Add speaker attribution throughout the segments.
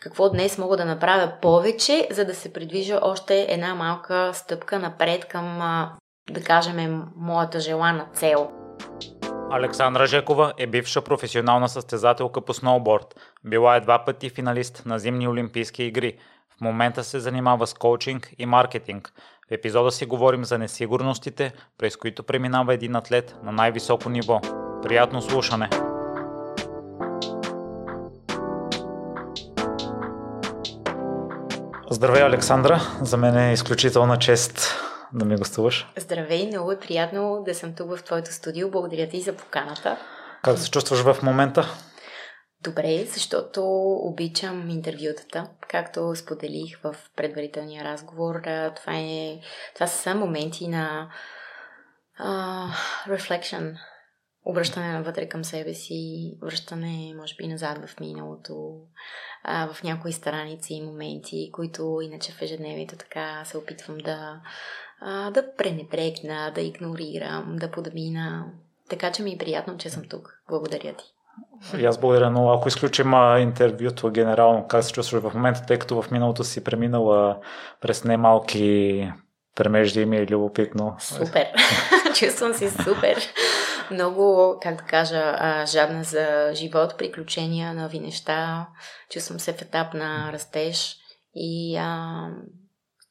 Speaker 1: какво днес мога да направя повече, за да се придвижа още една малка стъпка напред към, да кажем, моята желана цел.
Speaker 2: Александра Жекова е бивша професионална състезателка по сноуборд. Била е два пъти финалист на зимни олимпийски игри. В момента се занимава с коучинг и маркетинг. В епизода си говорим за несигурностите, през които преминава един атлет на най-високо ниво. Приятно слушане! Здравей, Александра! За мен е изключителна чест да ми гостуваш.
Speaker 1: Здравей, много е приятно да съм тук в твоето студио. Благодаря ти за поканата.
Speaker 2: Как се чувстваш в момента?
Speaker 1: Добре, защото обичам интервютата. Както споделих в предварителния разговор, това, е, това са моменти на uh, reflection, обръщане навътре към себе си, връщане, може би, назад в миналото, а, в някои страници и моменти, които иначе в ежедневието така се опитвам да, а, да пренебрегна, да игнорирам, да подмина. Така че ми е приятно, че съм тук. Благодаря ти.
Speaker 2: И аз благодаря, но ако изключим интервюто генерално, как се чувстваш в момента, тъй като в миналото си преминала през немалки премежди ми е любопитно.
Speaker 1: Супер! Чувствам се супер! Много, как да кажа, жадна за живот, приключения, нови неща. Чувствам се в етап на растеж и а,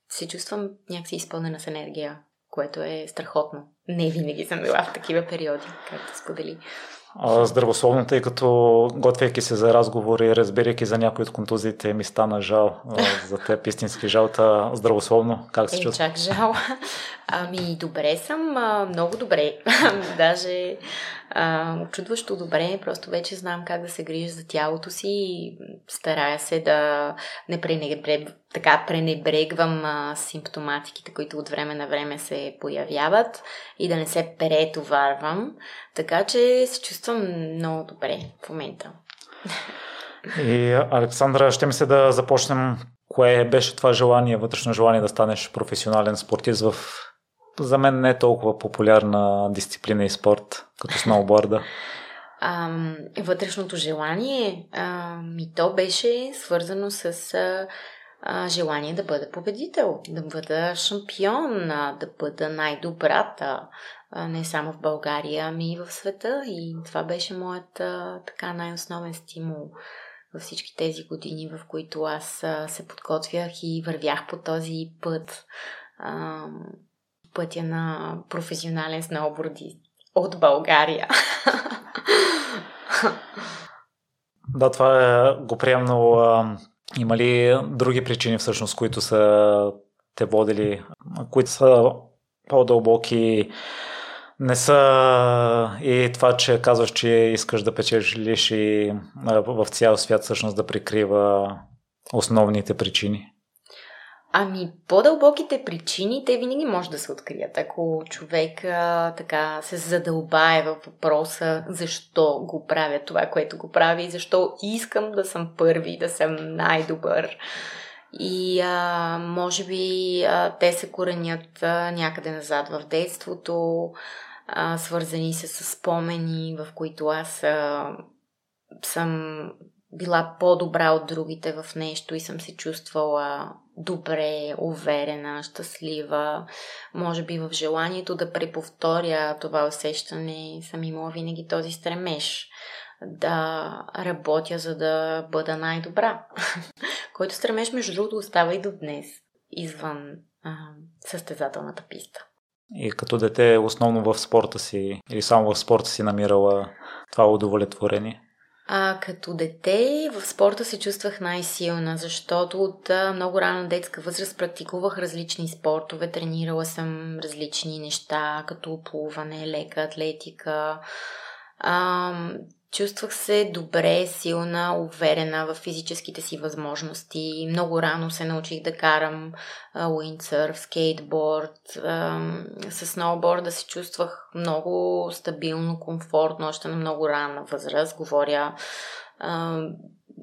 Speaker 1: се чувствам някакси изпълнена с енергия, което е страхотно. Не винаги съм била в такива периоди, както сподели
Speaker 2: здравословно, тъй като готвейки се за разговори, разбирайки за някои от контузиите, ми стана жал за теб, истински жал, та здравословно, как се
Speaker 1: е,
Speaker 2: чувстваш?
Speaker 1: Чак жал. Ами, добре съм, много добре. Даже а, очудващо добре, просто вече знам как да се грижа за тялото си и старая се да не пренебрег, така пренебрегвам а, симптоматиките, които от време на време се появяват и да не се претоварвам. Така че се чувствам много добре в момента.
Speaker 2: И Александра, ще ми се да започнем. Кое беше това желание, вътрешно желание да станеш професионален спортист в за мен не е толкова популярна дисциплина и спорт, като сноуборда.
Speaker 1: А, вътрешното желание, а, ми то беше свързано с а, желание да бъда победител, да бъда шампион, да бъда най-добрата, а, не само в България, ами и в света. И това беше моят а, така най-основен стимул във всички тези години, в които аз а, се подготвях и вървях по този път. А, пътя на професионален сноубордист от България.
Speaker 2: Да, това е го приемно. Има ли други причини всъщност, които са те водили, които са по-дълбоки, не са и това, че казваш, че искаш да печелиш и в цял свят всъщност да прикрива основните причини?
Speaker 1: Ами, по-дълбоките причини, те винаги може да се открият. Ако човек а, така се задълбае във въпроса защо го правя това, което го прави и защо искам да съм първи, да съм най-добър. И а, може би а, те се коренят а, някъде назад в детството, а, свързани се с спомени, в които аз а, съм била по-добра от другите в нещо и съм се чувствала добре, уверена, щастлива. Може би в желанието да преповторя това усещане съм имала винаги този стремеж да работя, за да бъда най-добра. Който стремеж, между другото, остава и до днес, извън а, състезателната писта.
Speaker 2: И като дете, основно в спорта си, или само в спорта си намирала това удовлетворение?
Speaker 1: А, като дете в спорта се чувствах най-силна, защото от много рана детска възраст практикувах различни спортове, тренирала съм различни неща, като плуване, лека атлетика. А, Чувствах се добре, силна, уверена в физическите си възможности. Много рано се научих да карам уиндсърф, скейтборд. С сноуборда се чувствах много стабилно, комфортно, още на много рана възраст. Говоря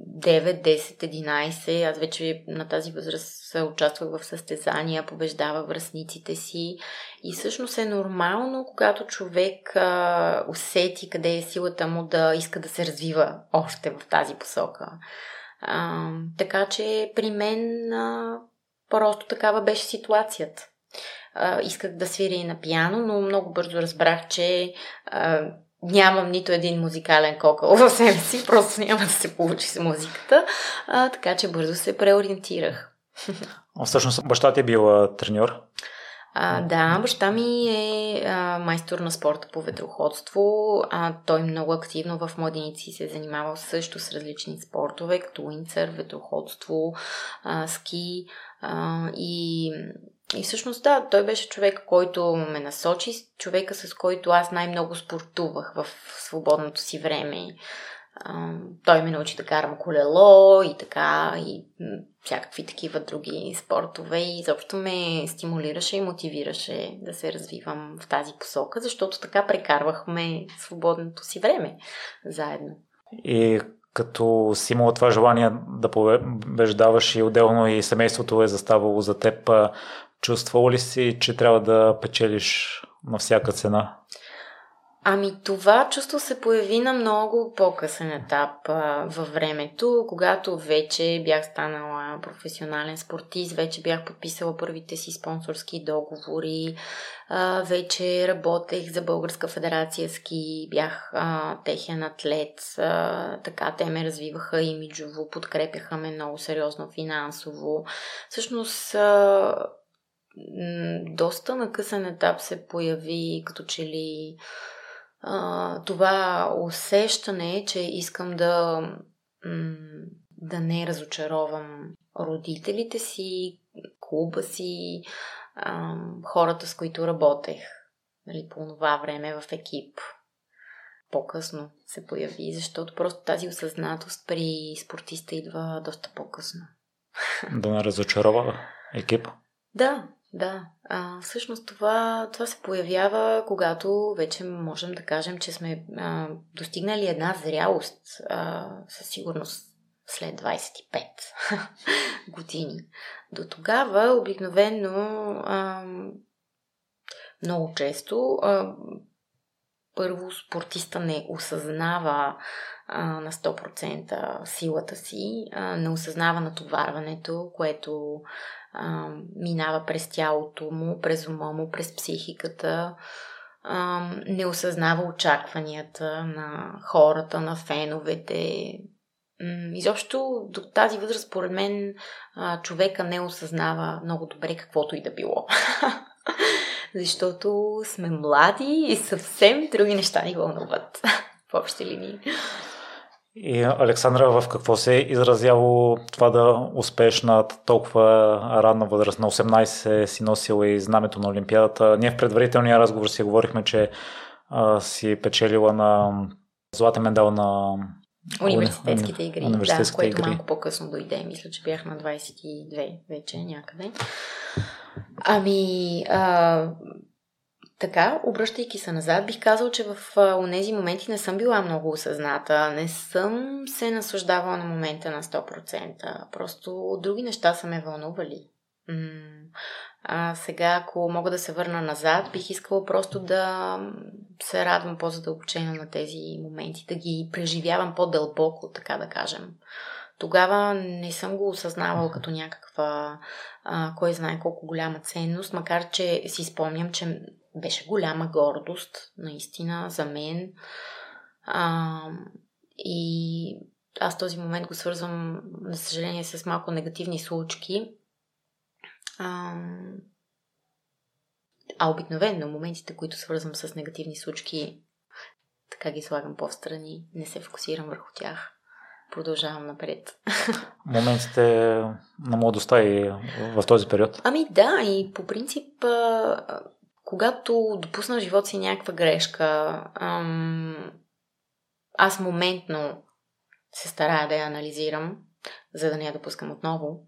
Speaker 1: 9, 10, 11. Аз вече на тази възраст участвах в състезания, побеждава връзниците си. И всъщност е нормално, когато човек а, усети къде е силата му да иска да се развива още в тази посока. А, така че при мен а, просто такава беше ситуацията. А, исках да свиря и на пиано, но много бързо разбрах, че а, нямам нито един музикален кокъл в себе си, просто няма да се получи с музиката, а, така че бързо се преориентирах.
Speaker 2: А всъщност баща ти е бил треньор?
Speaker 1: А, да, баща ми е а, майстор на спорта по ветроходство. А, той много активно в младеници се е занимавал също с различни спортове, като уинцер, ветроходство, а, ски. А, и, и всъщност да, той беше човек, който ме насочи, човека с който аз най-много спортувах в свободното си време той ме научи да карам колело и така, и всякакви такива други спортове и изобщо ме стимулираше и мотивираше да се развивам в тази посока, защото така прекарвахме свободното си време заедно.
Speaker 2: И като си имала това желание да побеждаваш и отделно и семейството е заставало за теб, чувствало ли си, че трябва да печелиш на всяка цена?
Speaker 1: Ами това чувство се появи на много по-късен етап а, във времето, когато вече бях станала професионален спортист, вече бях подписала първите си спонсорски договори, а, вече работех за Българска федерация ски, бях а, техен атлет, а, така те ме развиваха имиджово, подкрепяха ме много сериозно финансово. Всъщност а, доста на късен етап се появи като че ли а, това усещане, че искам да, да не разочаровам родителите си, клуба си, а, хората, с които работех нали, по това време в екип. По-късно се появи, защото просто тази осъзнатост при спортиста идва доста по-късно.
Speaker 2: Да не разочарова екип?
Speaker 1: Да, да, а, всъщност това, това се появява, когато вече можем да кажем, че сме а, достигнали една зрялост, а, със сигурност след 25 години. До тогава обикновено а, много често а, първо спортиста не осъзнава а, на 100% силата си, а, не осъзнава натоварването, което а, минава през тялото му, през ума му, през психиката, а, не осъзнава очакванията на хората, на феновете. Изобщо до тази възраст, според мен, а, човека не осъзнава много добре каквото и да било. Защото сме млади и съвсем други неща ни вълнуват в общи линии.
Speaker 2: И Александра, в какво се е изразяло това да успееш на толкова ранна възраст? На 18 си носила и знамето на Олимпиадата. Ние в предварителния разговор си говорихме, че а, си печелила на златен медал на
Speaker 1: Университетските игри, университетските да, което игри. малко по-късно дойде. Мисля, че бях на 22 вече някъде. Ами, а, така, обръщайки се назад, бих казал, че в тези моменти не съм била много осъзната. Не съм се наслаждавала на момента на 100%. Просто други неща са ме вълнували. А сега, ако мога да се върна назад, бих искала просто да се радвам по-задълбочено на тези моменти, да ги преживявам по-дълбоко, така да кажем. Тогава не съм го осъзнавала като някаква, а, кой знае колко голяма ценност, макар че си спомням, че беше голяма гордост, наистина, за мен. А, и аз този момент го свързвам, за съжаление, с малко негативни случки. А, а обикновено моментите, които свързвам с негативни случки, така ги слагам по-встрани, не се фокусирам върху тях. Продължавам напред.
Speaker 2: Моментите на младостта и в този период?
Speaker 1: Ами да, и по принцип когато допусна в живота си някаква грешка, ам, аз моментно се старая да я анализирам, за да не я допускам отново.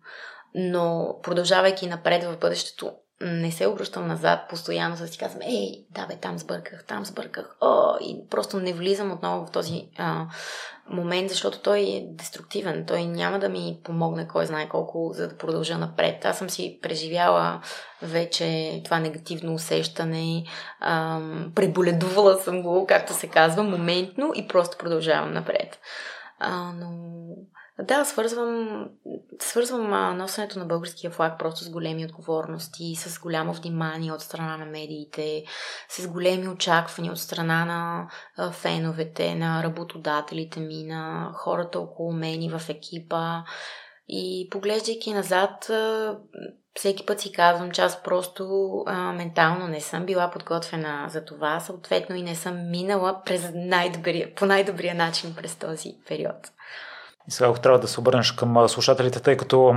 Speaker 1: Но продължавайки напред в бъдещето, не се обръщам назад, постоянно да си казвам, ей, да бе, там сбърках, там сбърках, о, и просто не влизам отново в този а, момент, защото той е деструктивен, той няма да ми помогне кой знае колко, за да продължа напред. Аз съм си преживяла вече това негативно усещане, а, преболедувала съм го, както се казва, моментно и просто продължавам напред. А, но Да, свързвам, свързвам носенето на българския флаг просто с големи отговорности, с голямо внимание от страна на медиите, с големи очаквания от страна на феновете, на работодателите ми, на хората около мен и в екипа. И поглеждайки назад, всеки път си казвам, че аз просто а, ментално не съм била подготвена за това, съответно и не съм минала през най-добрия, по най-добрия начин през този период.
Speaker 2: И сега, трябва да се обърнеш към слушателите, тъй като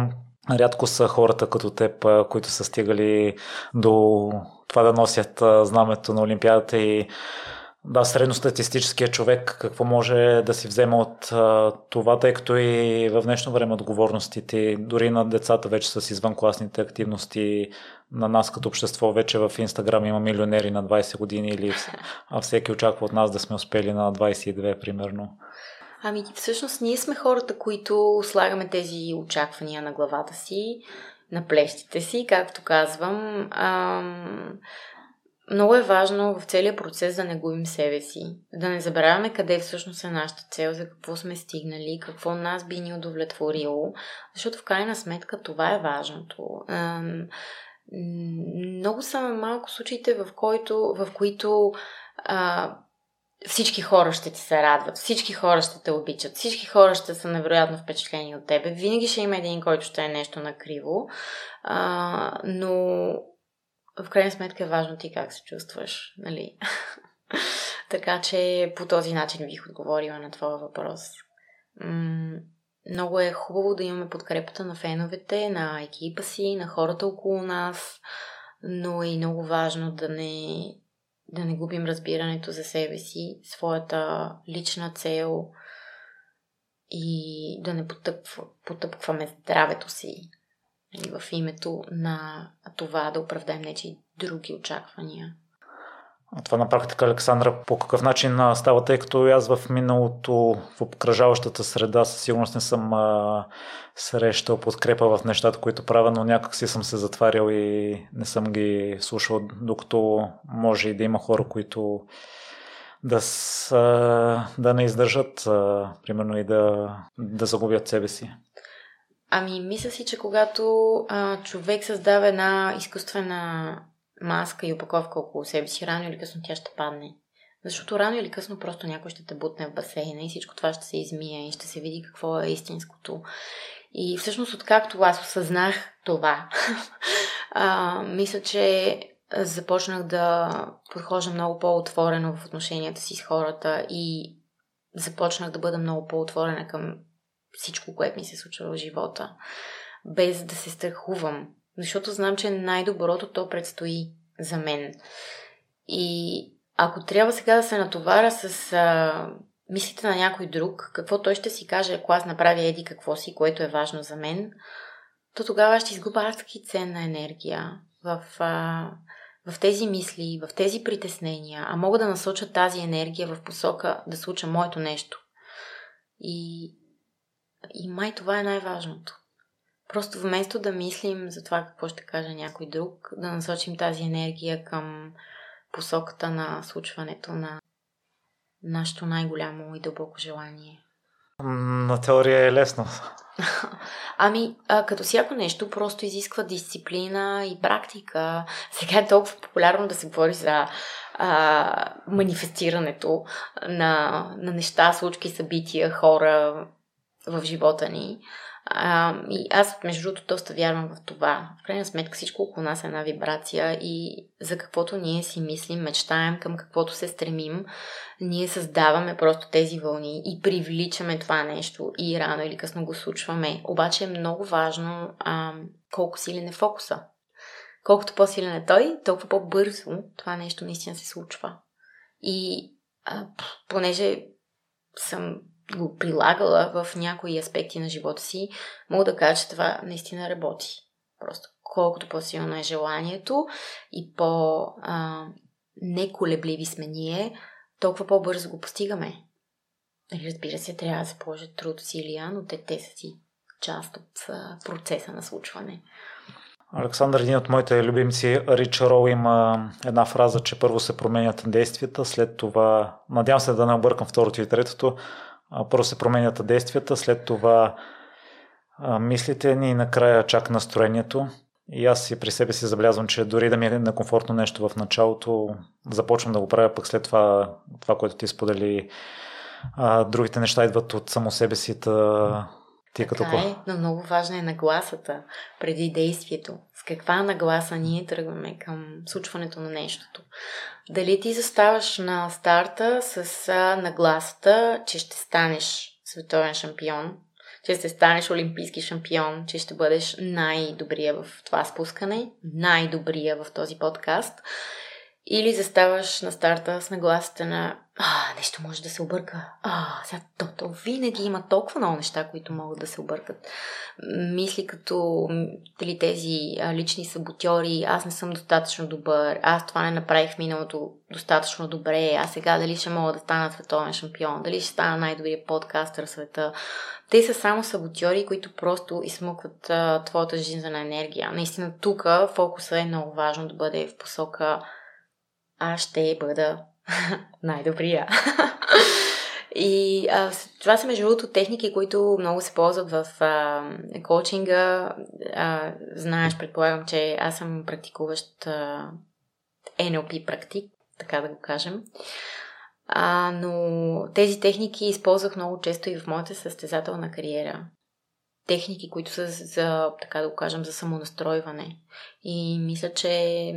Speaker 2: рядко са хората като теб, които са стигали до това да носят знамето на Олимпиадата и да, средностатистическия човек какво може да си взема от това, тъй като и в днешно време отговорностите, дори на децата вече с извънкласните активности, на нас като общество вече в Инстаграм има милионери на 20 години или а всеки очаква от нас да сме успели на 22 примерно.
Speaker 1: Ами всъщност ние сме хората, които слагаме тези очаквания на главата си, на плещите си, както казвам. Ам... Много е важно в целия процес да не губим себе си, да не забравяме къде всъщност е нашата цел, за какво сме стигнали, какво нас би ни удовлетворило, защото в крайна сметка това е важното. Ам... Много са малко случаите, в, който, в които а, всички хора ще ти се радват, всички хора ще те обичат, всички хора ще са невероятно впечатлени от тебе. Винаги ще има един, който ще е нещо накриво, а, но в крайна сметка е важно ти как се чувстваш, нали? така че по този начин бих отговорила на твоя въпрос. М- много е хубаво да имаме подкрепата на феновете, на екипа си, на хората около нас, но е и много важно да не да не губим разбирането за себе си, своята лична цел и да не потъпва, потъпкваме здравето си нали, в името на това да оправдаем нечи други очаквания.
Speaker 2: Това на практика, Александра, по какъв начин става, тъй като аз в миналото в обкръжаващата среда със сигурност не съм а, срещал подкрепа в нещата, които правя, но някак си съм се затварял и не съм ги слушал, докато може и да има хора, които да, са, да не издържат, а, примерно и да, да загубят себе си.
Speaker 1: Ами, мисля си, че когато а, човек създава една изкуствена маска и опаковка около себе си, рано или късно тя ще падне. Защото рано или късно просто някой ще те бутне в басейна и всичко това ще се измие и ще се види какво е истинското. И всъщност, откакто аз осъзнах това, а, мисля, че започнах да подхожда много по-отворено в отношенията си с хората и започнах да бъда много по-отворена към всичко, което ми се случва в живота, без да се страхувам защото знам, че най-доброто то предстои за мен. И ако трябва сега да се натоваря с а, мислите на някой друг, какво той ще си каже, ако аз направя еди какво си, което е важно за мен, то тогава ще изгубя адски ценна енергия в, а, в тези мисли, в тези притеснения, а мога да насоча тази енергия в посока да случа моето нещо. И, и май това е най-важното. Просто вместо да мислим за това какво ще каже някой друг, да насочим тази енергия към посоката на случването на нашето най-голямо и дълбоко желание.
Speaker 2: На теория е лесно.
Speaker 1: Ами, а, като всяко нещо, просто изисква дисциплина и практика. Сега е толкова популярно да се говори за а, манифестирането на, на неща, случки, събития, хора в живота ни. А, и аз, между другото, доста вярвам в това. В крайна сметка всичко около нас е една вибрация и за каквото ние си мислим, мечтаем, към каквото се стремим, ние създаваме просто тези вълни и привличаме това нещо и рано или късно го случваме. Обаче е много важно а, колко силен е фокуса. Колкото по-силен е той, толкова по-бързо това нещо наистина се случва. И а, понеже съм го прилагала в някои аспекти на живота си, мога да кажа, че това наистина работи. Просто колкото по-силно е желанието и по-неколебливи сме ние, толкова по-бързо го постигаме. Нали, разбира се, трябва да се положат труд, усилия, но те, те са си част от процеса на случване.
Speaker 2: Александър, един от моите любимци, Рич Роу, има една фраза, че първо се променят действията, след това, надявам се да не объркам второто и третото, първо се променят действията, след това мислите ни и накрая чак настроението. И аз и при себе си забелязвам, че дори да ми е некомфортно нещо в началото, започвам да го правя, пък след това, това което ти сподели, а, другите неща идват от само себе си. Та,
Speaker 1: ти така като... е, но много важна е нагласата преди действието. С каква нагласа ние тръгваме към случването на нещото. Дали ти заставаш на старта с нагласата, че ще станеш световен шампион, че ще станеш олимпийски шампион, че ще бъдеш най-добрия в това спускане, най-добрия в този подкаст. Или заставаш на старта с нагласата на а, нещо може да се обърка. А, сега то, то винаги има толкова много неща, които могат да се объркат. Мисли като дали тези а, лични саботьори, аз не съм достатъчно добър, аз това не направих миналото достатъчно добре, а сега дали ще мога да стана световен шампион, дали ще стана най-добрият подкастър в света. Те са само саботьори, които просто измъкват твоята жизнена енергия. Наистина тук фокуса е много важно да бъде в посока аз ще бъда най-добрия. И а, това са между другото техники, които много се ползват в а, коучинга. А, знаеш, предполагам, че аз съм практикуващ а, NLP практик, така да го кажем. А, но тези техники използвах много често и в моята състезателна кариера. Техники, които са за, така да го кажем, за самонастройване. И мисля, че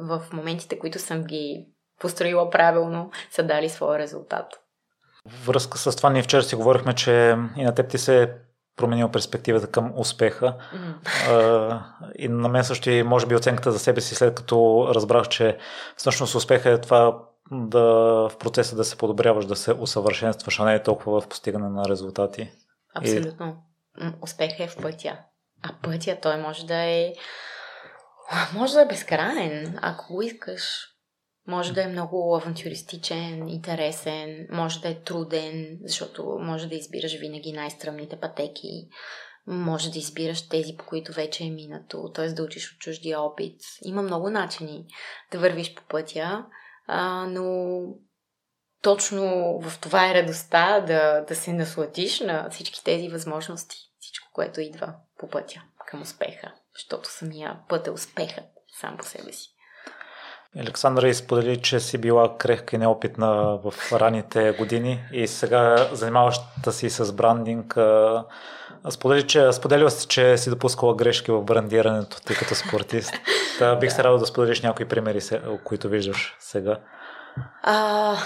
Speaker 1: в моментите, които съм ги построила правилно, са дали своя резултат.
Speaker 2: Връзка с това, ние вчера си говорихме, че и на теб ти се е променила перспективата към успеха. Mm. и на мен също и може би оценката за себе си, след като разбрах, че всъщност успеха е това да в процеса да се подобряваш, да се усъвършенстваш, а не е толкова в постигане на резултати.
Speaker 1: Абсолютно. И... Успехът е в пътя. А пътя той може да е може да е безкрайен, ако го искаш. Може да е много авантюристичен, интересен, може да е труден, защото може да избираш винаги най-стръмните пътеки, може да избираш тези, по които вече е минато, т.е. да учиш от чуждия опит. Има много начини да вървиш по пътя, а, но точно в това е радостта да, да се насладиш на всички тези възможности, всичко, което идва по пътя към успеха, защото самия път е успехът сам по себе си.
Speaker 2: Александра изподели, че си била крехка и неопитна в ранните години и сега занимаваща си с брандинг. Сподели, че, споделила си, че си допускала грешки в брандирането, тъй като спортист. Та, бих се радвал да споделиш някои примери, които виждаш сега.
Speaker 1: А,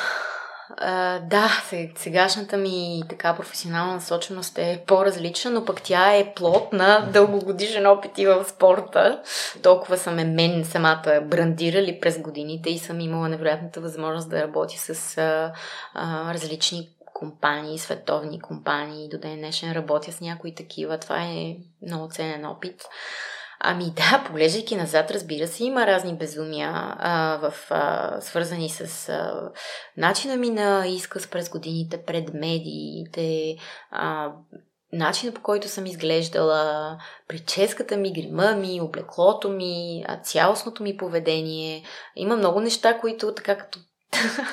Speaker 1: да, сегашната ми така професионална насоченост е по-различна, но пък тя е плод на дългогодишен опит и в спорта. Толкова съм е мен самата брандирали през годините и съм имала невероятната възможност да работя с а, а, различни компании, световни компании. До ден днешен работя с някои такива. Това е много ценен опит. Ами да, поглеждайки назад, разбира се, има разни безумия, а, в, а, свързани с а, начина ми на изказ през годините пред медиите, а, начина по който съм изглеждала, прическата ми, грима ми, облеклото ми, цялостното ми поведение. Има много неща, които така като,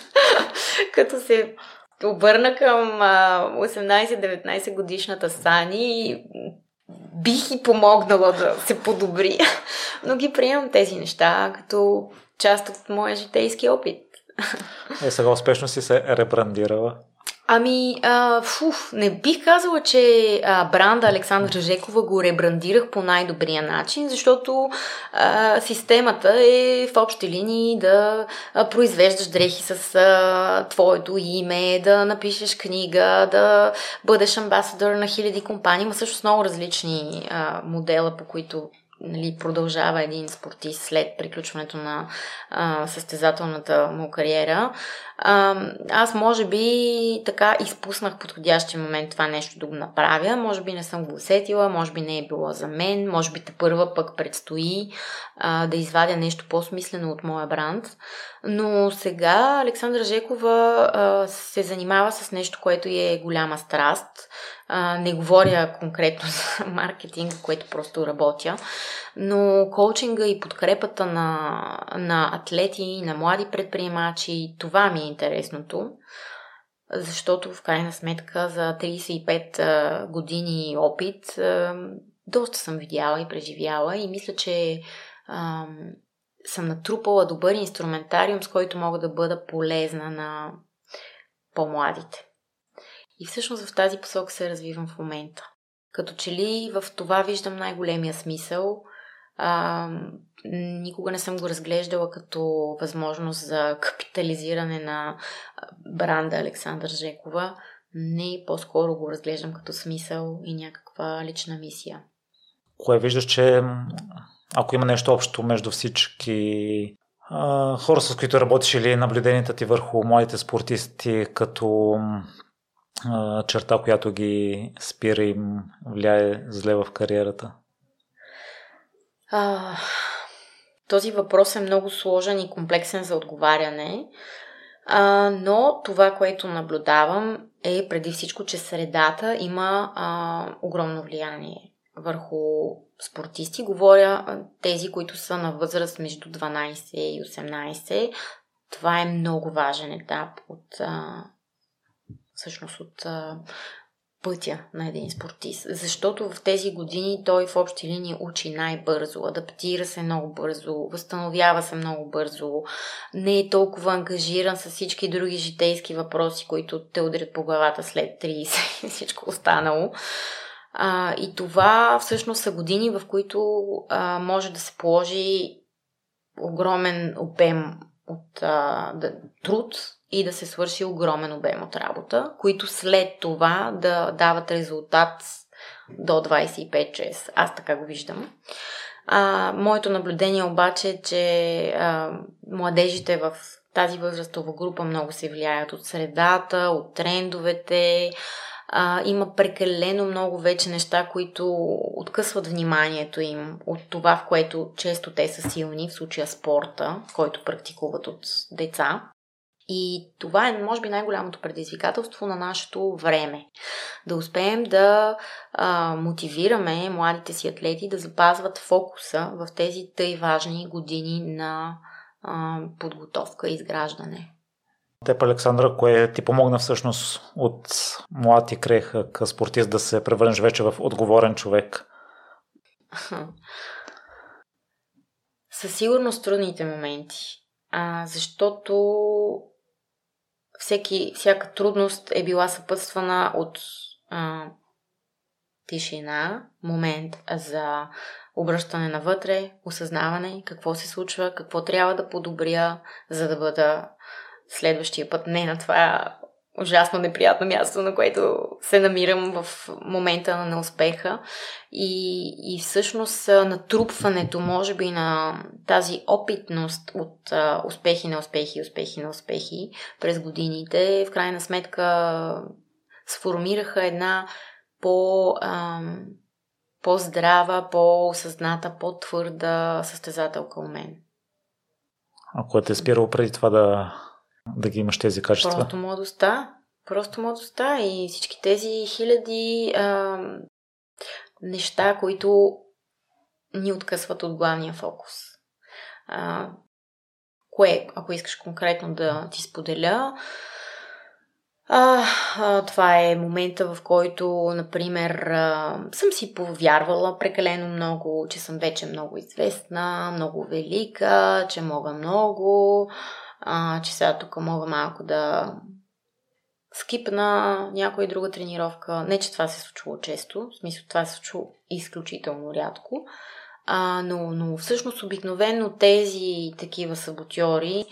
Speaker 1: като се обърна към 18-19 годишната Сани, бих и помогнала да се подобри. Но ги приемам тези неща като част от моя житейски опит.
Speaker 2: Е, сега успешно си се ребрандирала.
Speaker 1: Ами, а, фуф, не бих казала, че а, бранда Александра Жекова го ребрандирах по най-добрия начин, защото а, системата е в общи линии да а, произвеждаш дрехи с а, твоето име, да напишеш книга, да бъдеш амбасадор на хиляди компании. Има също много различни а, модела, по които нали, продължава един спортист след приключването на а, състезателната му кариера. А, аз може би така изпуснах подходящия момент това нещо да го направя. Може би не съм го усетила, може би не е било за мен, може би те първа пък предстои а, да извадя нещо по-смислено от моя бранд. Но сега Александра Жекова а, се занимава с нещо, което е голяма страст. А, не говоря конкретно за маркетинг, което просто работя, но коучинга и подкрепата на, на атлети, на млади предприемачи, това ми е интересното. защото в крайна сметка за 35 години опит доста съм видяла и преживяла и мисля, че ам, съм натрупала добър инструментариум, с който мога да бъда полезна на по-младите. И всъщност в тази посока се развивам в момента. Като че ли в това виждам най-големия смисъл. А, никога не съм го разглеждала като възможност за капитализиране на бранда Александър Жекова. Не, по-скоро го разглеждам като смисъл и някаква лична мисия.
Speaker 2: Кое виждаш, че ако има нещо общо между всички хора, с които работиш или наблюденията ти върху младите спортисти, като черта, която ги спира и влияе зле в кариерата?
Speaker 1: А, този въпрос е много сложен и комплексен за отговаряне, а, но това, което наблюдавам е преди всичко, че средата има а, огромно влияние върху спортисти. Говоря тези, които са на възраст между 12 и 18. Това е много важен етап от а, всъщност от а, пътя на един спортист. Защото в тези години той в общи линии учи най-бързо, адаптира се много бързо, възстановява се много бързо, не е толкова ангажиран с всички други житейски въпроси, които те удрят по главата след 30 и всичко останало. А, и това всъщност са години, в които а, може да се положи огромен обем от а, да, труд и да се свърши огромен обем от работа, които след това да дават резултат до 25 часа. Аз така го виждам. А, моето наблюдение обаче е, че а, младежите в тази възрастова група много се влияят от средата, от трендовете, а, има прекалено много вече неща, които откъсват вниманието им от това, в което често те са силни, в случая спорта, който практикуват от деца. И това е, може би, най-голямото предизвикателство на нашето време. Да успеем да а, мотивираме младите си атлети да запазват фокуса в тези тъй важни години на а, подготовка и изграждане.
Speaker 2: Теб, Александра, кое ти помогна всъщност от млад и крехък спортист да се превърнеш вече в отговорен човек?
Speaker 1: Със сигурност трудните моменти. А, защото всеки, всяка трудност е била съпътствана от а, тишина, момент за обръщане навътре, осъзнаване какво се случва, какво трябва да подобря, за да бъда следващия път. Не на това ужасно неприятно място, на което се намирам в момента на неуспеха. И, и всъщност натрупването, може би, на тази опитност от а, успехи на успехи, успехи на успехи през годините, в крайна сметка сформираха една по, а, по-здрава, по-осъзната, по-твърда състезателка у мен.
Speaker 2: Ако те е спирало преди това да да ги имаш тези качества?
Speaker 1: Просто младостта. Просто младостта и всички тези хиляди а, неща, които ни откъсват от главния фокус. А, кое, ако искаш конкретно да ти споделя, а, а, това е момента, в който, например, а, съм си повярвала прекалено много, че съм вече много известна, много велика, че мога много, а, че сега тук мога малко да скипна някоя друга тренировка. Не, че това се случва често, в смисъл това се случва изключително рядко, а, но, но всъщност обикновено тези такива саботьори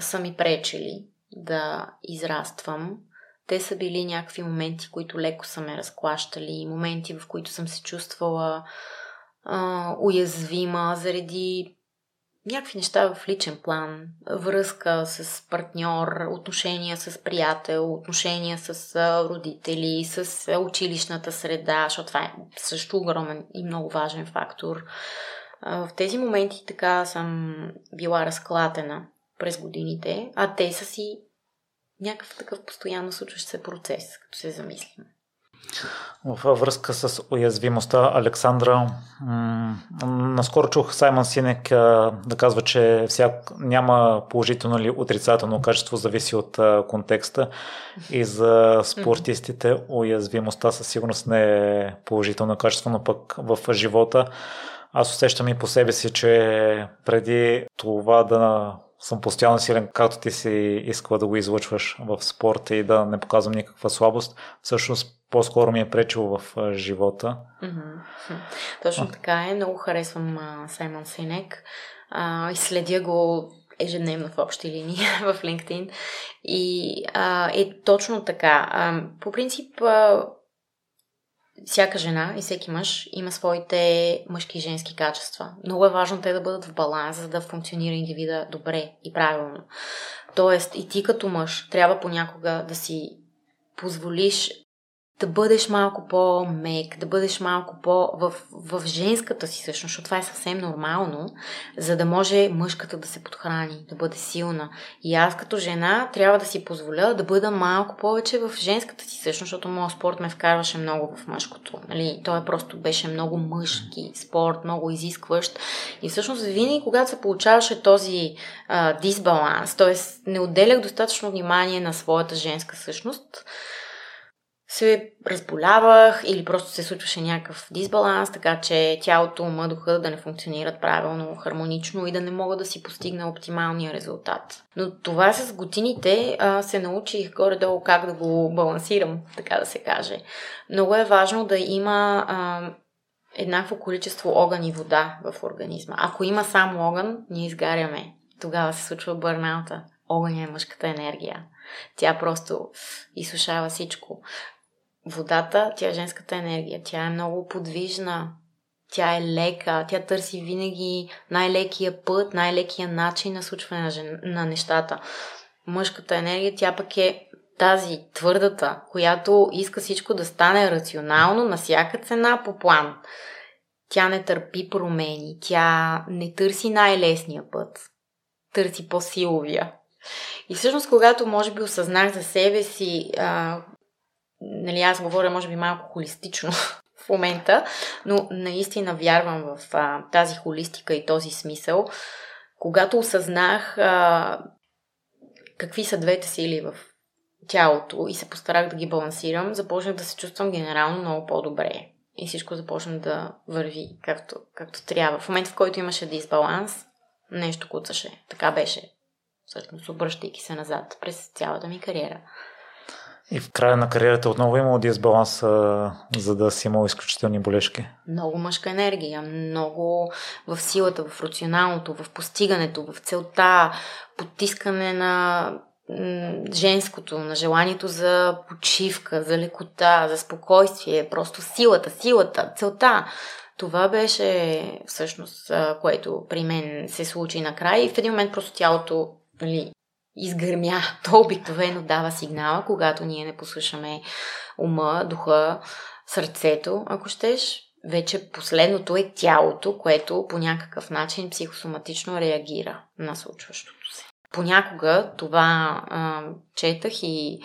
Speaker 1: са ми пречели да израствам. Те са били някакви моменти, които леко са ме разклащали, моменти, в които съм се чувствала а, уязвима заради някакви неща в личен план, връзка с партньор, отношения с приятел, отношения с родители, с училищната среда, защото това е също огромен и много важен фактор. В тези моменти така съм била разклатена през годините, а те са си някакъв такъв постоянно случващ се процес, като се замислим.
Speaker 2: Във връзка с уязвимостта, Александра, м- наскоро чух Саймън Синек а, да казва, че всяк, няма положително или отрицателно качество, зависи от а, контекста. И за спортистите уязвимостта със сигурност не е положително качество, но пък в живота аз усещам и по себе си, че преди това да съм постоянно силен, както ти си искала да го излъчваш в спорта и да не показвам никаква слабост, всъщност по-скоро ми е пречило в живота.
Speaker 1: Mm-hmm. Точно така е. Много харесвам Саймон Синек а, и следя го ежедневно в общи линии в LinkedIn. И а, е точно така. А, по принцип, а, всяка жена и всеки мъж има своите мъжки и женски качества. Много е важно те да бъдат в баланс, за да функционира индивида добре и правилно. Тоест, и ти като мъж трябва понякога да си позволиш да бъдеш малко по-мек, да бъдеш малко по- в, в женската си същност, защото това е съвсем нормално, за да може мъжката да се подхрани, да бъде силна. И аз като жена трябва да си позволя да бъда малко повече в женската си същност, защото моят спорт ме вкарваше много в мъжкото. Нали? Той просто беше много мъжки спорт, много изискващ. И всъщност винаги, когато се получаваше този а, дисбаланс, т.е. не отделях достатъчно внимание на своята женска същност, се разболявах или просто се случваше някакъв дисбаланс, така че тялото, ума, духа да не функционират правилно, хармонично и да не мога да си постигна оптималния резултат. Но това с годините а, се научих горе-долу как да го балансирам, така да се каже. Много е важно да има а, еднакво количество огън и вода в организма. Ако има само огън, ние изгаряме. Тогава се случва бърнаута. Огън е мъжката енергия. Тя просто изсушава всичко водата, тя е женската енергия. Тя е много подвижна. Тя е лека. Тя търси винаги най-лекия път, най-лекия начин на случване на, жен... на нещата. Мъжката енергия, тя пък е тази твърдата, която иска всичко да стане рационално на всяка цена по план. Тя не търпи промени, тя не търси най-лесния път, търси по-силовия. И всъщност, когато може би осъзнах за себе си а, нали, аз говоря може би малко холистично в момента, но наистина вярвам в а, тази холистика и този смисъл. Когато осъзнах а, какви са двете сили в тялото и се постарах да ги балансирам, започнах да се чувствам генерално много по-добре. И всичко започна да върви както, както трябва. В момента, в който имаше дисбаланс, нещо куцаше. Така беше. Всъщност, обръщайки се назад през цялата ми кариера.
Speaker 2: И в края на кариерата отново имало дисбаланс, за да си имал изключителни болешки?
Speaker 1: Много мъжка енергия, много в силата, в рационалното, в постигането, в целта, потискане на женското, на желанието за почивка, за лекота, за спокойствие, просто силата, силата, целта. Това беше всъщност, което при мен се случи накрая и в един момент просто тялото нали, изгърмя. То обикновено дава сигнала, когато ние не послушаме ума, духа, сърцето, ако щеш. Вече последното е тялото, което по някакъв начин психосоматично реагира на случващото се. Понякога това а, четах и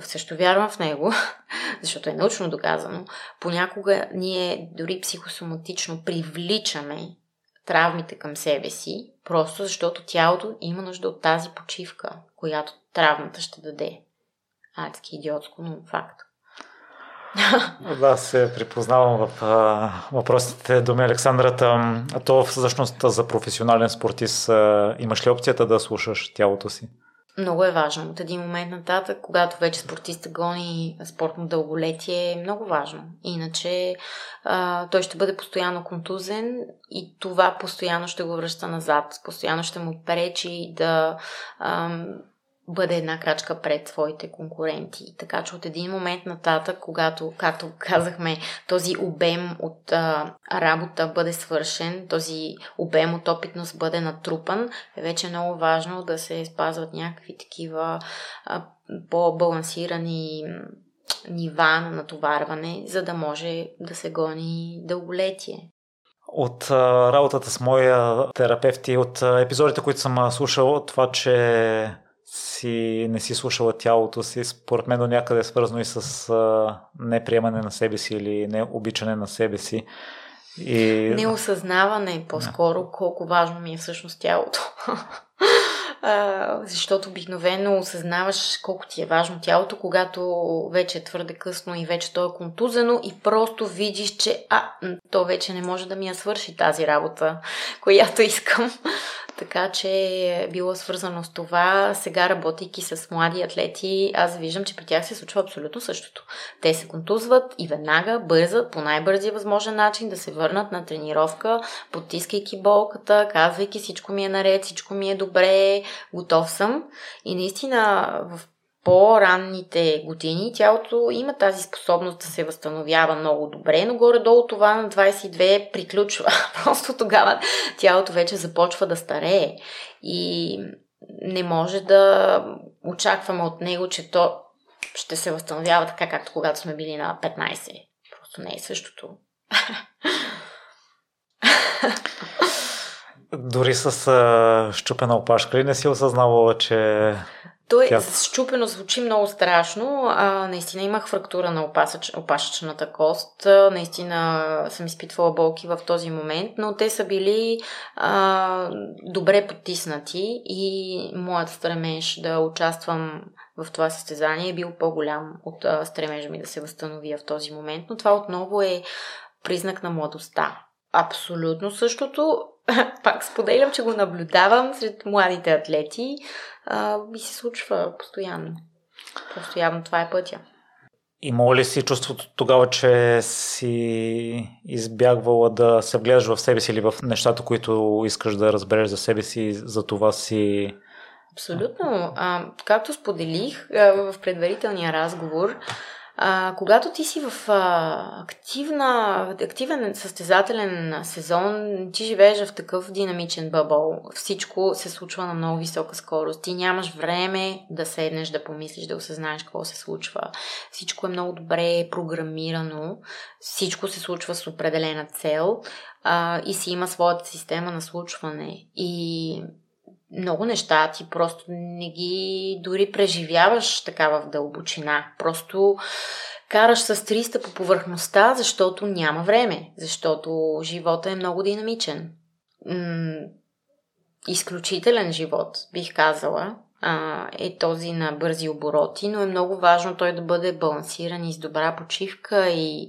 Speaker 1: също вярвам в него, защото е научно доказано, понякога ние дори психосоматично привличаме травмите към себе си, просто защото тялото има нужда от тази почивка, която травмата ще даде. Адски идиотско, но факт.
Speaker 2: Да, се припознавам в въпросите думи Александрата. А то всъщност за професионален спортист имаш ли опцията да слушаш тялото си?
Speaker 1: Много е важно. От един момент нататък, когато вече спортиста гони спортно дълголетие, е много важно. Иначе а, той ще бъде постоянно контузен и това постоянно ще го връща назад. Постоянно ще му пречи да а, бъде една крачка пред своите конкуренти. Така че от един момент нататък, когато, както казахме, този обем от а, работа бъде свършен, този обем от опитност бъде натрупан, е вече много важно да се спазват някакви такива а, по-балансирани нива на натоварване, за да може да се гони дълголетие.
Speaker 2: От а, работата с моя терапевт и от а, епизодите, които съм слушал, това, че си, не си слушала тялото си, според мен до някъде е свързано и с а, неприемане на себе си или не обичане на себе си.
Speaker 1: И... Неосъзнаване по-скоро колко важно ми е всъщност тялото. а, защото обикновено осъзнаваш колко ти е важно тялото, когато вече е твърде късно и вече то е контузено и просто видиш, че а, то вече не може да ми я свърши тази работа, която искам. Така че е било свързано с това. Сега, работейки с млади атлети, аз виждам, че при тях се случва абсолютно същото. Те се контузват и веднага бързат по най-бързия възможен начин да се върнат на тренировка, потискайки болката, казвайки всичко ми е наред, всичко ми е добре, готов съм. И наистина в по-ранните години тялото има тази способност да се възстановява много добре, но горе-долу това на 22 приключва. Просто тогава тялото вече започва да старее и не може да очакваме от него, че то ще се възстановява така, както когато сме били на 15. Просто не е същото.
Speaker 2: Дори с а, щупена опашка ли не си осъзнавала, че
Speaker 1: той Тя... щупено звучи много страшно. А, наистина имах фрактура на опасъч, опашечната кост. А, наистина съм изпитвала болки в този момент, но те са били а, добре потиснати и моят стремеж да участвам в това състезание е бил по-голям от а, стремежа ми да се възстановя в този момент. Но това отново е признак на младостта. Абсолютно същото. Пак споделям, че го наблюдавам сред младите атлети а, и се случва постоянно. Просто явно това е пътя.
Speaker 2: Има ли си чувството тогава, че си избягвала да се вгледаш в себе си или в нещата, които искаш да разбереш за себе си за това си...
Speaker 1: Абсолютно. А, както споделих а, в предварителния разговор, а, когато ти си в а, активна, активен състезателен сезон, ти живееш в такъв динамичен бъбъл. Всичко се случва на много висока скорост. Ти нямаш време да седнеш, да помислиш, да осъзнаеш какво се случва. Всичко е много добре програмирано. Всичко се случва с определена цел а, и си има своята система на случване. И много неща ти просто не ги дори преживяваш така в дълбочина. Просто караш с 300 по повърхността, защото няма време, защото живота е много динамичен. М- изключителен живот, бих казала, а, е този на бързи обороти, но е много важно той да бъде балансиран и с добра почивка и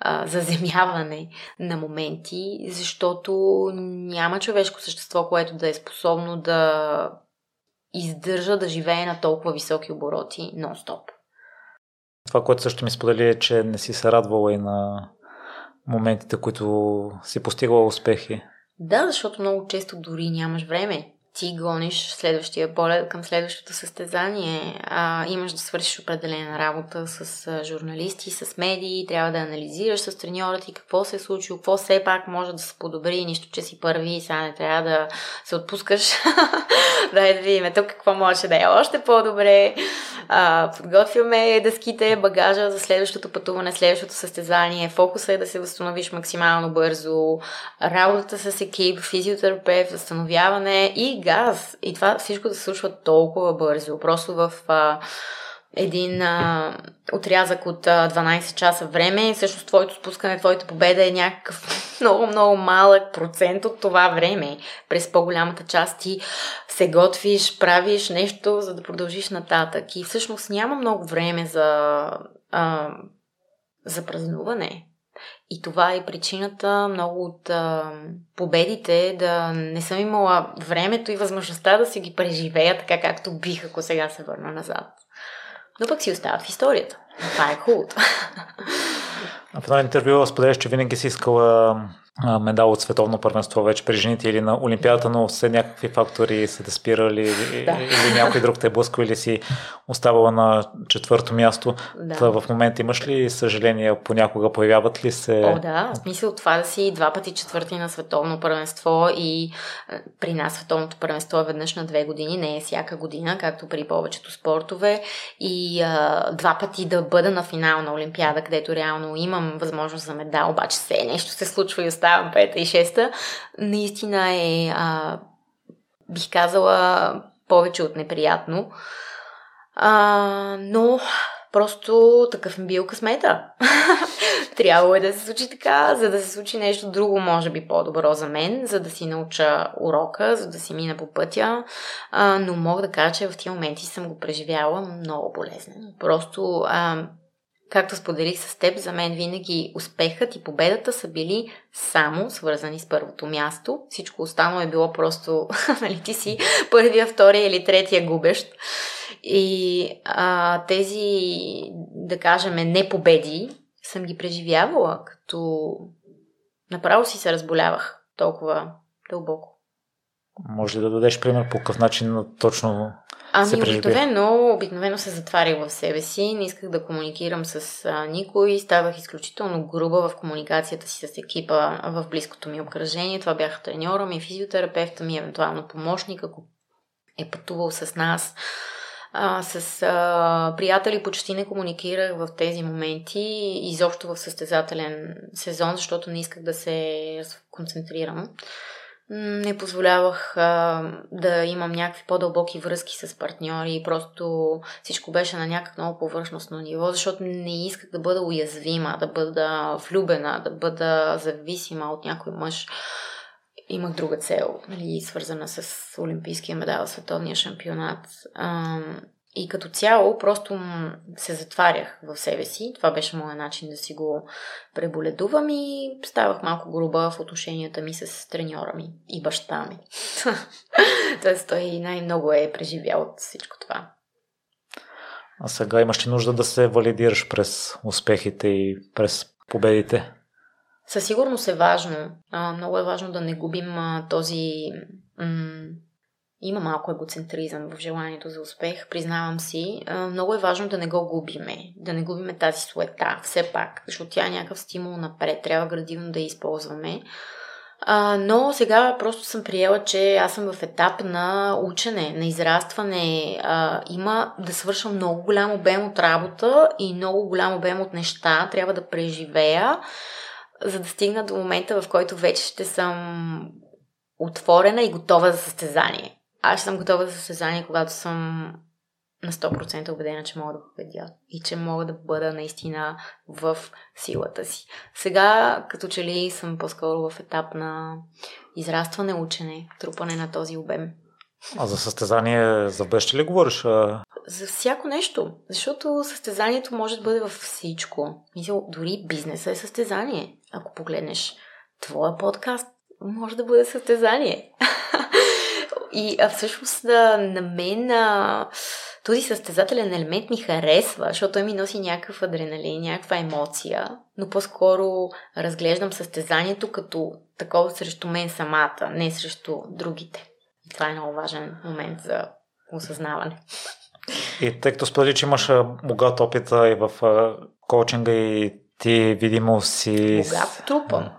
Speaker 1: а, заземяване на моменти, защото няма човешко същество, което да е способно да издържа да живее на толкова високи обороти нон-стоп.
Speaker 2: Това, което също ми сподели е, че не си се радвала и на моментите, които си постигала успехи.
Speaker 1: Да, защото много често дори нямаш време ти гониш следващия полет към следващото състезание, а, имаш да свършиш определена работа с а, журналисти, с медии, трябва да анализираш с треньора ти какво се е случило, какво все пак може да се подобри, нищо, че си първи и сега не трябва да се отпускаш. Дай да видим тук какво може да е още по-добре. А, подготвяме дъските, багажа за следващото пътуване, следващото състезание. Фокуса е да се възстановиш максимално бързо. Работата с екип, физиотерапевт, възстановяване и газ. И това всичко да се случва толкова бързо. Просто в а, един а, отрязък от а, 12 часа време. Всъщност твоето спускане, твоята победа е някакъв много, много малък процент от това време. През по-голямата част ти се готвиш, правиш нещо, за да продължиш нататък. И всъщност няма много време за, а, за празнуване. И това е причината много от а, победите да не съм имала времето и възможността да си ги преживея така както бих, ако сега се върна назад. Но пък си остават в историята. Това е хубавото.
Speaker 2: В едно интервю споделяш, че винаги си искала медал от световно първенство вече при жените или на Олимпиадата, но все някакви фактори са те спирали или, да. или някой друг те е блъскал или си оставала на четвърто място. Да. Та в момента имаш ли съжаление, понякога появяват ли се...
Speaker 1: О, да, в смисъл това да си два пъти четвърти на световно първенство и при нас световното първенство е веднъж на две години, не е всяка година, както при повечето спортове и а, два пъти да бъда на финал на Олимпиада, където реално имам възможност за медал, обаче все нещо се случва и остава оставам пета и шеста, наистина е, а, бих казала, повече от неприятно. А, но просто такъв ми бил късмета. Трябвало е да се случи така, за да се случи нещо друго, може би по-добро за мен, за да си науча урока, за да си мина по пътя. А, но мога да кажа, че в тези моменти съм го преживяла много болезнено. Просто а, както споделих с теб, за мен винаги успехът и победата са били само свързани с първото място. Всичко останало е било просто, нали, ти си първия, втория или третия губещ. И а, тези, да кажем, не победи съм ги преживявала, като направо си се разболявах толкова дълбоко.
Speaker 2: Може ли да дадеш пример по какъв начин точно
Speaker 1: Ами, обикновено, обикновено се затварях в себе си, не исках да комуникирам с а, никой, ставах изключително груба в комуникацията си с екипа в близкото ми обкръжение. Това бяха треньора ми, физиотерапевта ми, евентуално помощник, ако е пътувал с нас. А, с а, приятели почти не комуникирах в тези моменти, изобщо в състезателен сезон, защото не исках да се концентрирам не позволявах а, да имам някакви по-дълбоки връзки с партньори. Просто всичко беше на някак много повърхностно ниво, защото не исках да бъда уязвима, да бъда влюбена, да бъда зависима от някой мъж. Имах друга цел, нали, свързана с Олимпийския медал, световния шампионат. А, и като цяло просто се затварях в себе си. Това беше моят начин да си го преболедувам и ставах малко груба в отношенията ми с треньора ми и баща ми. Тоест той най-много е преживял от всичко това.
Speaker 2: А сега имаш ли нужда да се валидираш през успехите и през победите?
Speaker 1: Със сигурност е важно. много е важно да не губим този има малко егоцентризъм в желанието за успех, признавам си. Много е важно да не го губиме, да не губиме тази суета, все пак, защото тя е някакъв стимул напред, трябва градивно да я използваме. но сега просто съм приела, че аз съм в етап на учене, на израстване. има да свършвам много голям обем от работа и много голям обем от неща. Трябва да преживея, за да стигна до момента, в който вече ще съм отворена и готова за състезание аз съм готова за състезание, когато съм на 100% убедена, че мога да победя и че мога да бъда наистина в силата си. Сега, като че ли съм по-скоро в етап на израстване, учене, трупане на този обем.
Speaker 2: А за състезание за бъдеще ли говориш?
Speaker 1: За всяко нещо. Защото състезанието може да бъде във всичко. Мисля, дори бизнеса е състезание. Ако погледнеш твоя подкаст, може да бъде състезание. И а всъщност а, на мен а, този състезателен елемент ми харесва, защото той ми носи някакъв адреналин, някаква емоция, но по-скоро разглеждам състезанието като такова срещу мен самата, не срещу другите. И това е много важен момент за осъзнаване.
Speaker 2: И тъй като сподели, че имаш богат опит и в коучинга и ти видимо си...
Speaker 1: Богат трупа.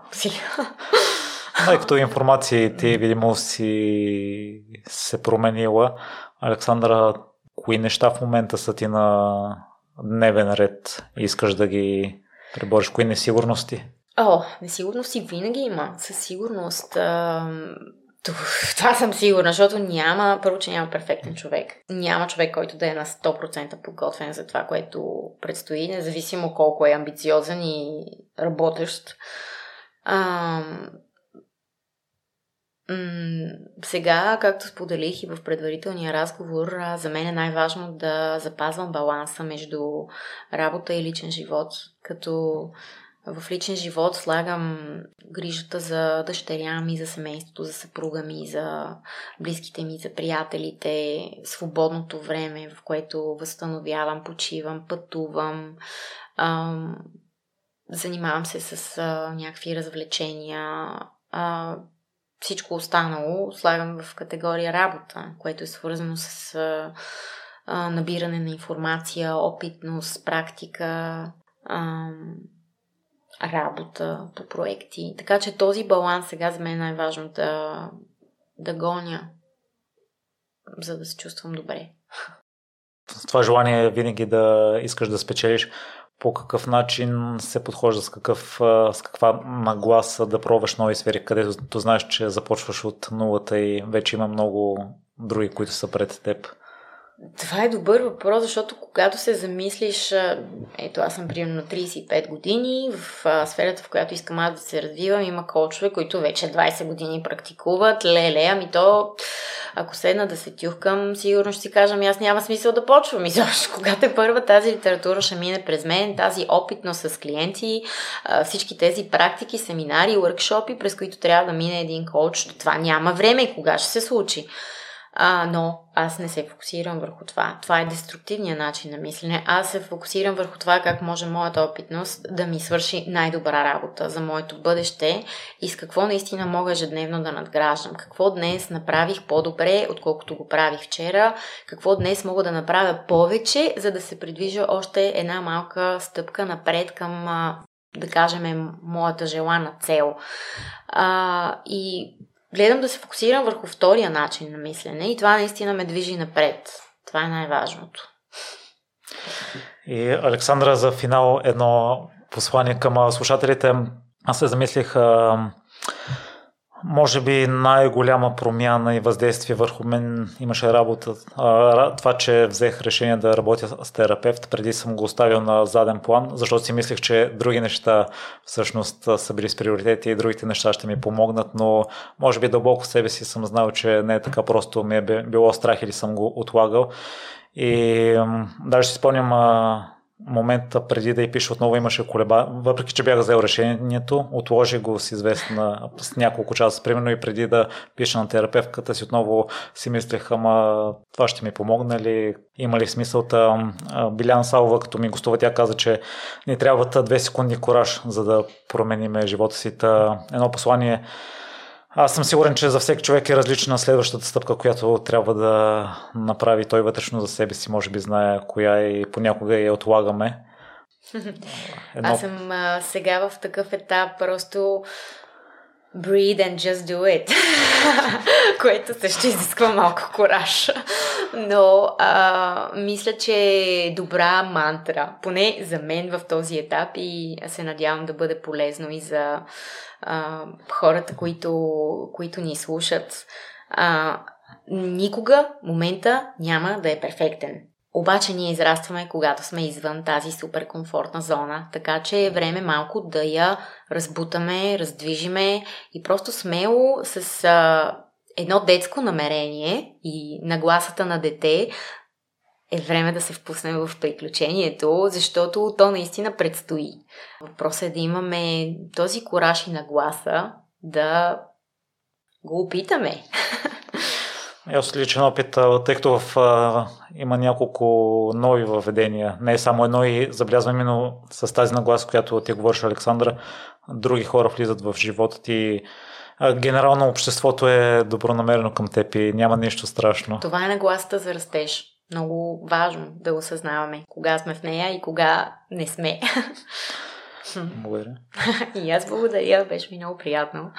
Speaker 2: Тъй като информация ти видимо си се променила, Александра, кои неща в момента са ти на дневен ред и искаш да ги пребориш? Кои несигурности?
Speaker 1: О, несигурности винаги има. Със сигурност. Това съм сигурна, защото няма, първо, че няма перфектен човек. Няма човек, който да е на 100% подготвен за това, което предстои, независимо колко е амбициозен и работещ. Сега, както споделих и в предварителния разговор, за мен е най-важно да запазвам баланса между работа и личен живот, като в личен живот слагам грижата за дъщеря ми, за семейството, за съпруга ми, за близките ми, за приятелите, свободното време, в което възстановявам, почивам, пътувам, ам, занимавам се с а, някакви развлечения, а, всичко останало слагам в категория работа, което е свързано с а, а, набиране на информация, опитност, практика, а, работа по проекти. Така че този баланс сега за мен е най-важно да, да гоня, за да се чувствам добре.
Speaker 2: Това желание винаги да искаш да спечелиш по какъв начин се подхожда, с, какъв, с каква нагласа да пробваш нови сфери, където знаеш, че започваш от нулата и вече има много други, които са пред теб?
Speaker 1: Това е добър въпрос, защото когато се замислиш, ето аз съм примерно на 35 години, в сферата, в която искам аз да се развивам, има коучове, които вече 20 години практикуват, леле, ами то, ако седна да се тюхкам, сигурно ще си кажа, ами аз няма смисъл да почвам. И защо, когато е първа тази литература ще мине през мен, тази опитност с клиенти, всички тези практики, семинари, workshopи, през които трябва да мине един коуч, това няма време, кога ще се случи. А, но аз не се фокусирам върху това. Това е деструктивният начин на мислене. Аз се фокусирам върху това как може моята опитност да ми свърши най-добра работа за моето бъдеще и с какво наистина мога ежедневно да надграждам. Какво днес направих по-добре, отколкото го правих вчера. Какво днес мога да направя повече, за да се придвижа още една малка стъпка напред към да кажем, моята желана цел. А, и гледам да се фокусирам върху втория начин на мислене и това наистина ме движи напред. Това е най-важното.
Speaker 2: И Александра, за финал едно послание към слушателите. Аз се замислих може би най-голяма промяна и въздействие върху мен имаше работа. Това, че взех решение да работя с терапевт, преди съм го оставил на заден план, защото си мислех, че други неща всъщност са били с приоритети и другите неща ще ми помогнат, но може би дълбоко в себе си съм знал, че не е така просто ми е било страх или съм го отлагал. И даже си спомням момента преди да й пише отново имаше колеба. Въпреки, че бях взел решението, отложи го с известна с няколко часа, примерно и преди да пиша на терапевтката си, отново си мислех, ама това ще ми помогне ли, има ли смисъл? Та, Билян Салова, като ми гостува, тя каза, че ни трябват две секунди кораж, за да промениме живота си. Та, едно послание аз съм сигурен, че за всеки човек е различна следващата стъпка, която трябва да направи той вътрешно за себе си. Може би знае коя е и понякога я отлагаме.
Speaker 1: Едно... Аз съм а, сега в такъв етап, просто breathe and just do it, което също изисква малко кораж. Но а, мисля, че е добра мантра, поне за мен в този етап и се надявам да бъде полезно и за а, хората, които, които ни слушат. А, никога момента няма да е перфектен. Обаче ние израстваме, когато сме извън тази супер комфортна зона, така че е време малко да я разбутаме, раздвижиме и просто смело с а, едно детско намерение и нагласата на дете е време да се впуснем в приключението, защото то наистина предстои. Въпросът е да имаме този кораж и нагласа да го опитаме.
Speaker 2: Аз личен опит, тъй като в, а, има няколко нови въведения, не е само едно и забелязвам именно с тази нагласа, която ти говориш, Александра, други хора влизат в живота ти. Генерално обществото е добронамерено към теб и няма нищо страшно.
Speaker 1: Това е нагласата за растеж. Много важно да осъзнаваме кога сме в нея и кога не сме.
Speaker 2: Благодаря.
Speaker 1: и аз благодаря, беше ми много приятно.